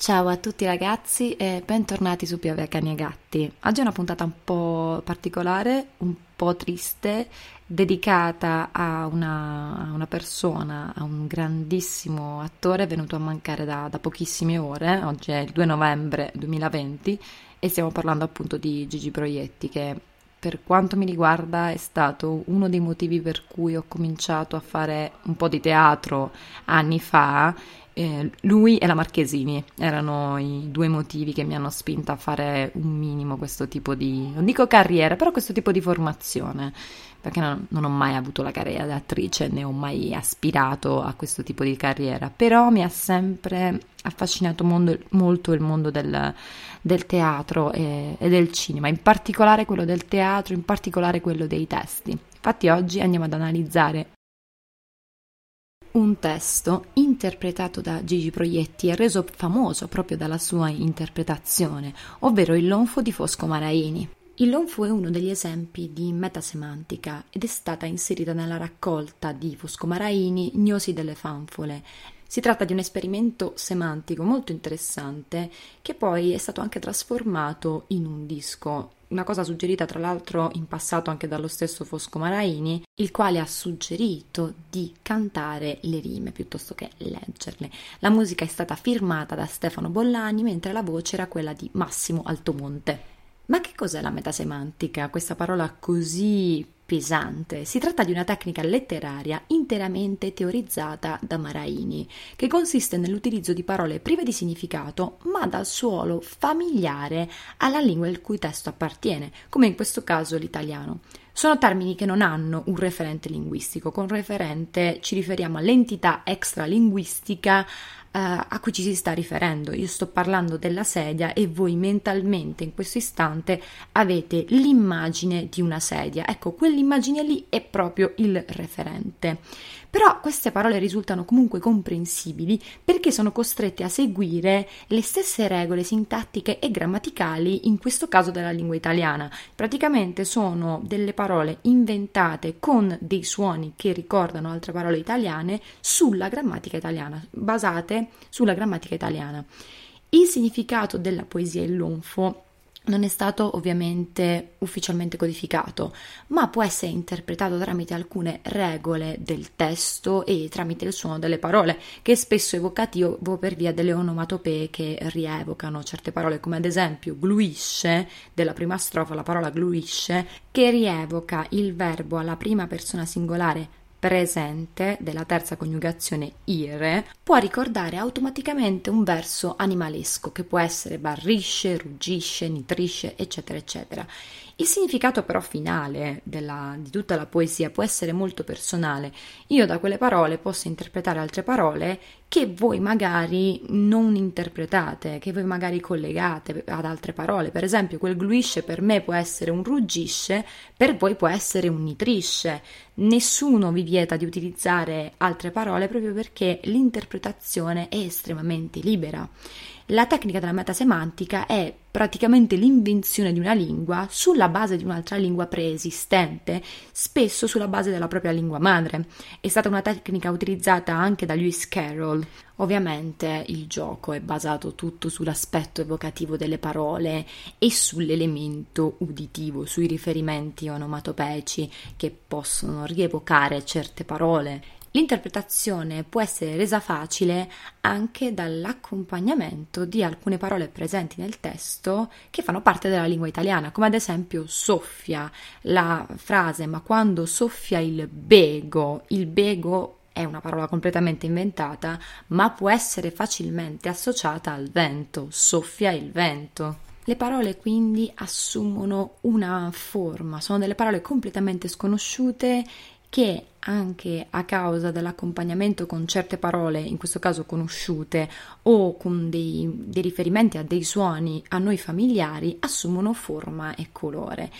Ciao a tutti ragazzi e bentornati su Piove Cani e Gatti. Oggi è una puntata un po' particolare, un po' triste, dedicata a una, a una persona, a un grandissimo attore venuto a mancare da, da pochissime ore. Oggi è il 2 novembre 2020 e stiamo parlando appunto di Gigi Proietti che per quanto mi riguarda è stato uno dei motivi per cui ho cominciato a fare un po' di teatro anni fa. Eh, lui e la Marchesini erano i due motivi che mi hanno spinta a fare un minimo questo tipo di, non dico carriera, però questo tipo di formazione, perché non, non ho mai avuto la carriera di attrice né ho mai aspirato a questo tipo di carriera, però mi ha sempre affascinato mondo, molto il mondo del, del teatro e, e del cinema, in particolare quello del teatro, in particolare quello dei testi. Infatti oggi andiamo ad analizzare un testo interpretato da Gigi Proietti e reso famoso proprio dalla sua interpretazione, ovvero il Lonfo di Fosco Maraini. Il Lonfo è uno degli esempi di metasemantica ed è stata inserita nella raccolta di Fosco Maraini Gnosi delle fanfole. Si tratta di un esperimento semantico molto interessante che poi è stato anche trasformato in un disco una cosa suggerita tra l'altro in passato anche dallo stesso Fosco Maraini, il quale ha suggerito di cantare le rime piuttosto che leggerle. La musica è stata firmata da Stefano Bollani, mentre la voce era quella di Massimo Altomonte. Ma che cos'è la metasemantica? Questa parola così pesante. Si tratta di una tecnica letteraria interamente teorizzata da Maraini, che consiste nell'utilizzo di parole prive di significato, ma dal suolo familiare alla lingua il cui testo appartiene, come in questo caso l'italiano. Sono termini che non hanno un referente linguistico. Con referente ci riferiamo all'entità extralinguistica a cui ci si sta riferendo. Io sto parlando della sedia e voi mentalmente in questo istante avete l'immagine di una sedia. Ecco, quell'immagine lì è proprio il referente. Però queste parole risultano comunque comprensibili perché sono costrette a seguire le stesse regole sintattiche e grammaticali, in questo caso della lingua italiana. Praticamente sono delle parole inventate con dei suoni che ricordano altre parole italiane sulla grammatica italiana, basate sulla grammatica italiana. Il significato della poesia Il Lonfo non è stato ovviamente ufficialmente codificato, ma può essere interpretato tramite alcune regole del testo e tramite il suono delle parole, che è spesso evocativo per via delle onomatopee che rievocano certe parole, come ad esempio gluisce, della prima strofa la parola gluisce, che rievoca il verbo alla prima persona singolare presente della terza coniugazione ire può ricordare automaticamente un verso animalesco che può essere barrisce, ruggisce, nitrisce, eccetera, eccetera. Il significato però finale della, di tutta la poesia può essere molto personale. Io da quelle parole posso interpretare altre parole che voi magari non interpretate, che voi magari collegate ad altre parole. Per esempio, quel gluisce per me può essere un ruggisce, per voi può essere un nitrisce. Nessuno vi vieta di utilizzare altre parole proprio perché l'interpretazione è estremamente libera. La tecnica della metasemantica è praticamente l'invenzione di una lingua sulla base di un'altra lingua preesistente, spesso sulla base della propria lingua madre. È stata una tecnica utilizzata anche da Lewis Carroll. Ovviamente il gioco è basato tutto sull'aspetto evocativo delle parole e sull'elemento uditivo, sui riferimenti onomatopeici che possono rievocare certe parole. L'interpretazione può essere resa facile anche dall'accompagnamento di alcune parole presenti nel testo che fanno parte della lingua italiana, come ad esempio soffia, la frase ma quando soffia il bego, il bego è una parola completamente inventata, ma può essere facilmente associata al vento, soffia il vento. Le parole quindi assumono una forma, sono delle parole completamente sconosciute che anche a causa dell'accompagnamento con certe parole, in questo caso conosciute, o con dei, dei riferimenti a dei suoni a noi familiari, assumono forma e colore.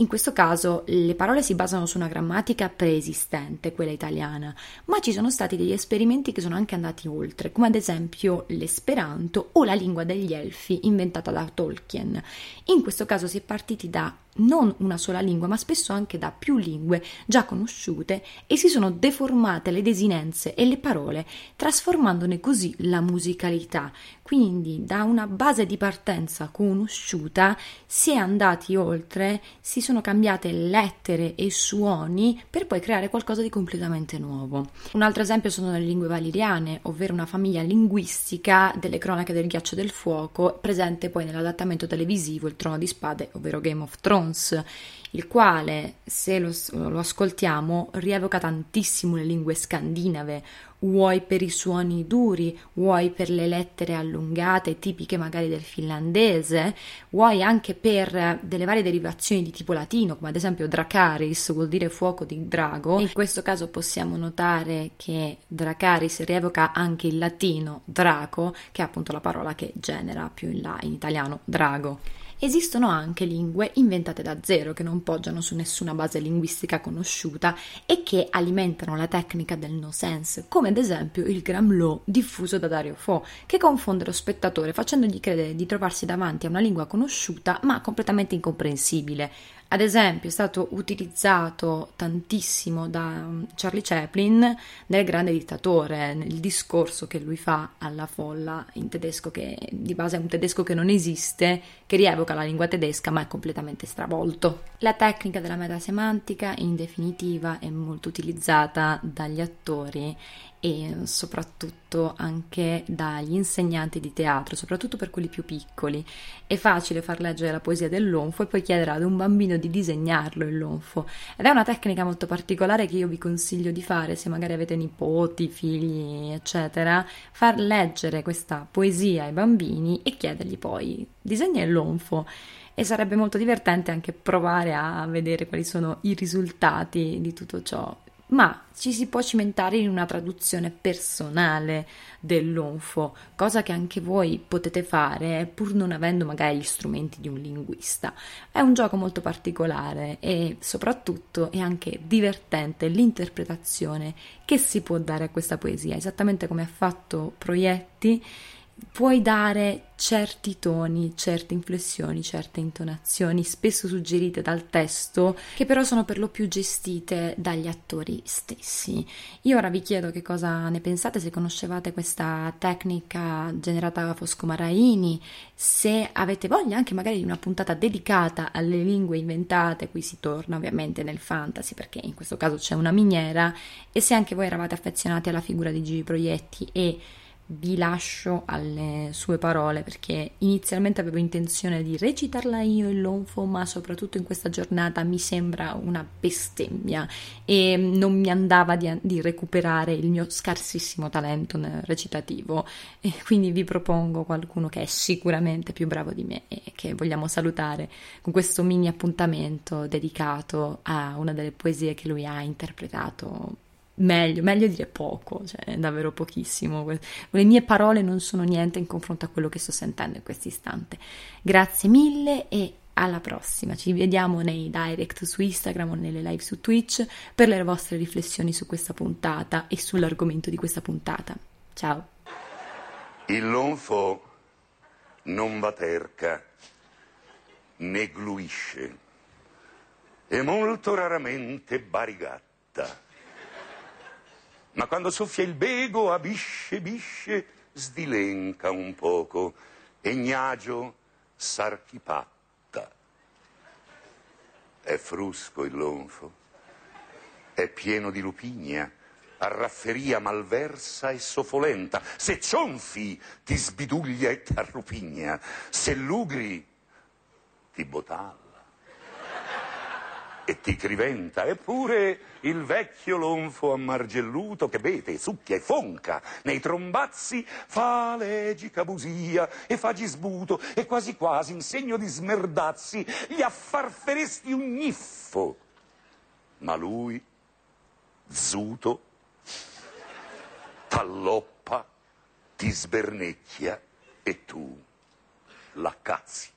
In questo caso le parole si basano su una grammatica preesistente, quella italiana, ma ci sono stati degli esperimenti che sono anche andati oltre, come ad esempio l'esperanto o la lingua degli elfi inventata da Tolkien. In questo caso si è partiti da non una sola lingua, ma spesso anche da più lingue già conosciute e si sono deformate le desinenze e le parole, trasformandone così la musicalità. Quindi da una base di partenza conosciuta si è andati oltre, si sono cambiate lettere e suoni per poi creare qualcosa di completamente nuovo. Un altro esempio sono le lingue valiriane, ovvero una famiglia linguistica delle cronache del ghiaccio del fuoco, presente poi nell'adattamento televisivo Il Trono di Spade, ovvero Game of Thrones il quale, se lo, lo, ascoltiamo, rievoca tantissimo le lingue scandinave, vuoi per i suoni duri, vuoi per le lettere allungate, tipiche magari del finlandese, vuoi anche per delle varie derivazioni di tipo latino, come ad esempio Dracaris vuol dire fuoco di drago. In questo caso possiamo notare che Dracaris rievoca anche il latino draco, che è appunto la parola che genera più in là in italiano drago. Esistono anche lingue inventate da zero che non poggiano su nessuna base linguistica conosciuta e che alimentano la tecnica del no sense, come ad esempio il Gramlò diffuso da Dario Fo, che confonde lo spettatore facendogli credere di trovarsi davanti a una lingua conosciuta ma completamente incomprensibile, ad esempio, è stato utilizzato tantissimo da mm, Charlie Chaplin nel Grande Dittatore, nel discorso che lui fa alla folla in tedesco, che di base è un tedesco che non esiste, che rievoca la lingua tedesca ma è completamente stravolto. La tecnica della metasemantica, in definitiva, è molto utilizzata dagli attori e soprattutto anche dagli insegnanti di teatro, soprattutto per quelli più piccoli. È facile far leggere la poesia dell'onfo e poi chiedere ad un bambino di disegnarlo il lonfo. Ed è una tecnica molto particolare che io vi consiglio di fare se magari avete nipoti, figli, eccetera, far leggere questa poesia ai bambini e chiedergli poi disegna il lonfo e sarebbe molto divertente anche provare a vedere quali sono i risultati di tutto ciò ma ci si può cimentare in una traduzione personale dell'onfo, cosa che anche voi potete fare pur non avendo magari gli strumenti di un linguista. È un gioco molto particolare e soprattutto è anche divertente l'interpretazione che si può dare a questa poesia, esattamente come ha fatto Proietti puoi dare certi toni, certe inflessioni, certe intonazioni, spesso suggerite dal testo, che però sono per lo più gestite dagli attori stessi. Io ora vi chiedo che cosa ne pensate, se conoscevate questa tecnica generata da Fosco Maraini, se avete voglia anche magari di una puntata dedicata alle lingue inventate, qui si torna ovviamente nel fantasy perché in questo caso c'è una miniera, e se anche voi eravate affezionati alla figura di Gigi Proietti e vi lascio alle sue parole perché inizialmente avevo intenzione di recitarla io il lonfo, ma soprattutto in questa giornata mi sembra una bestemmia e non mi andava di, di recuperare il mio scarsissimo talento recitativo. E quindi vi propongo qualcuno che è sicuramente più bravo di me e che vogliamo salutare con questo mini appuntamento dedicato a una delle poesie che lui ha interpretato meglio, meglio dire poco, cioè davvero pochissimo. Le mie parole non sono niente in confronto a quello che sto sentendo in questo istante. Grazie mille e alla prossima. Ci vediamo nei direct su Instagram o nelle live su Twitch per le vostre riflessioni su questa puntata e sull'argomento di questa puntata. Ciao. Il lonfo non baterca né gluisce, è molto raramente barigatta ma quando soffia il bego a bisce sdilenca un poco. E gnagio s'archipatta. È frusco il lonfo, è pieno di lupigna, a rafferia malversa e sofolenta. Se cionfi ti sbiduglia e t'arrupigna, se lugri ti botalla e ti criventa. Eppure il vecchio lonfo ammargelluto che bete, succhia e fonca nei trombazzi fa legica busia e fa gisbuto e quasi quasi in segno di smerdazzi gli affarferesti un gniffo. Ma lui zuto, t'alloppa, ti sbernecchia e tu la cazzi.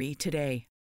Today.